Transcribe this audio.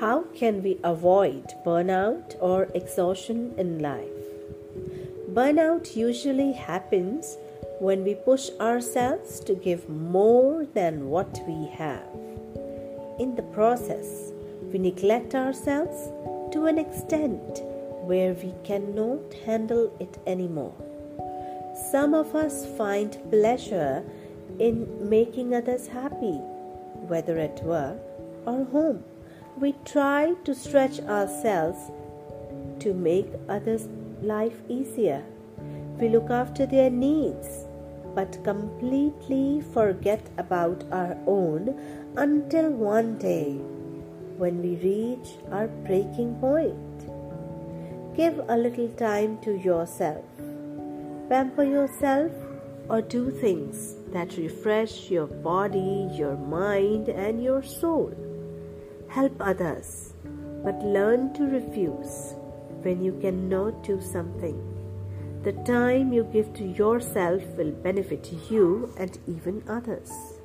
How can we avoid burnout or exhaustion in life? Burnout usually happens when we push ourselves to give more than what we have. In the process, we neglect ourselves to an extent where we cannot handle it anymore. Some of us find pleasure in making others happy, whether at work or home we try to stretch ourselves to make others' life easier. We look after their needs but completely forget about our own until one day when we reach our breaking point. Give a little time to yourself. Pamper yourself or do things that refresh your body, your mind, and your soul. Help others, but learn to refuse when you cannot do something. The time you give to yourself will benefit you and even others.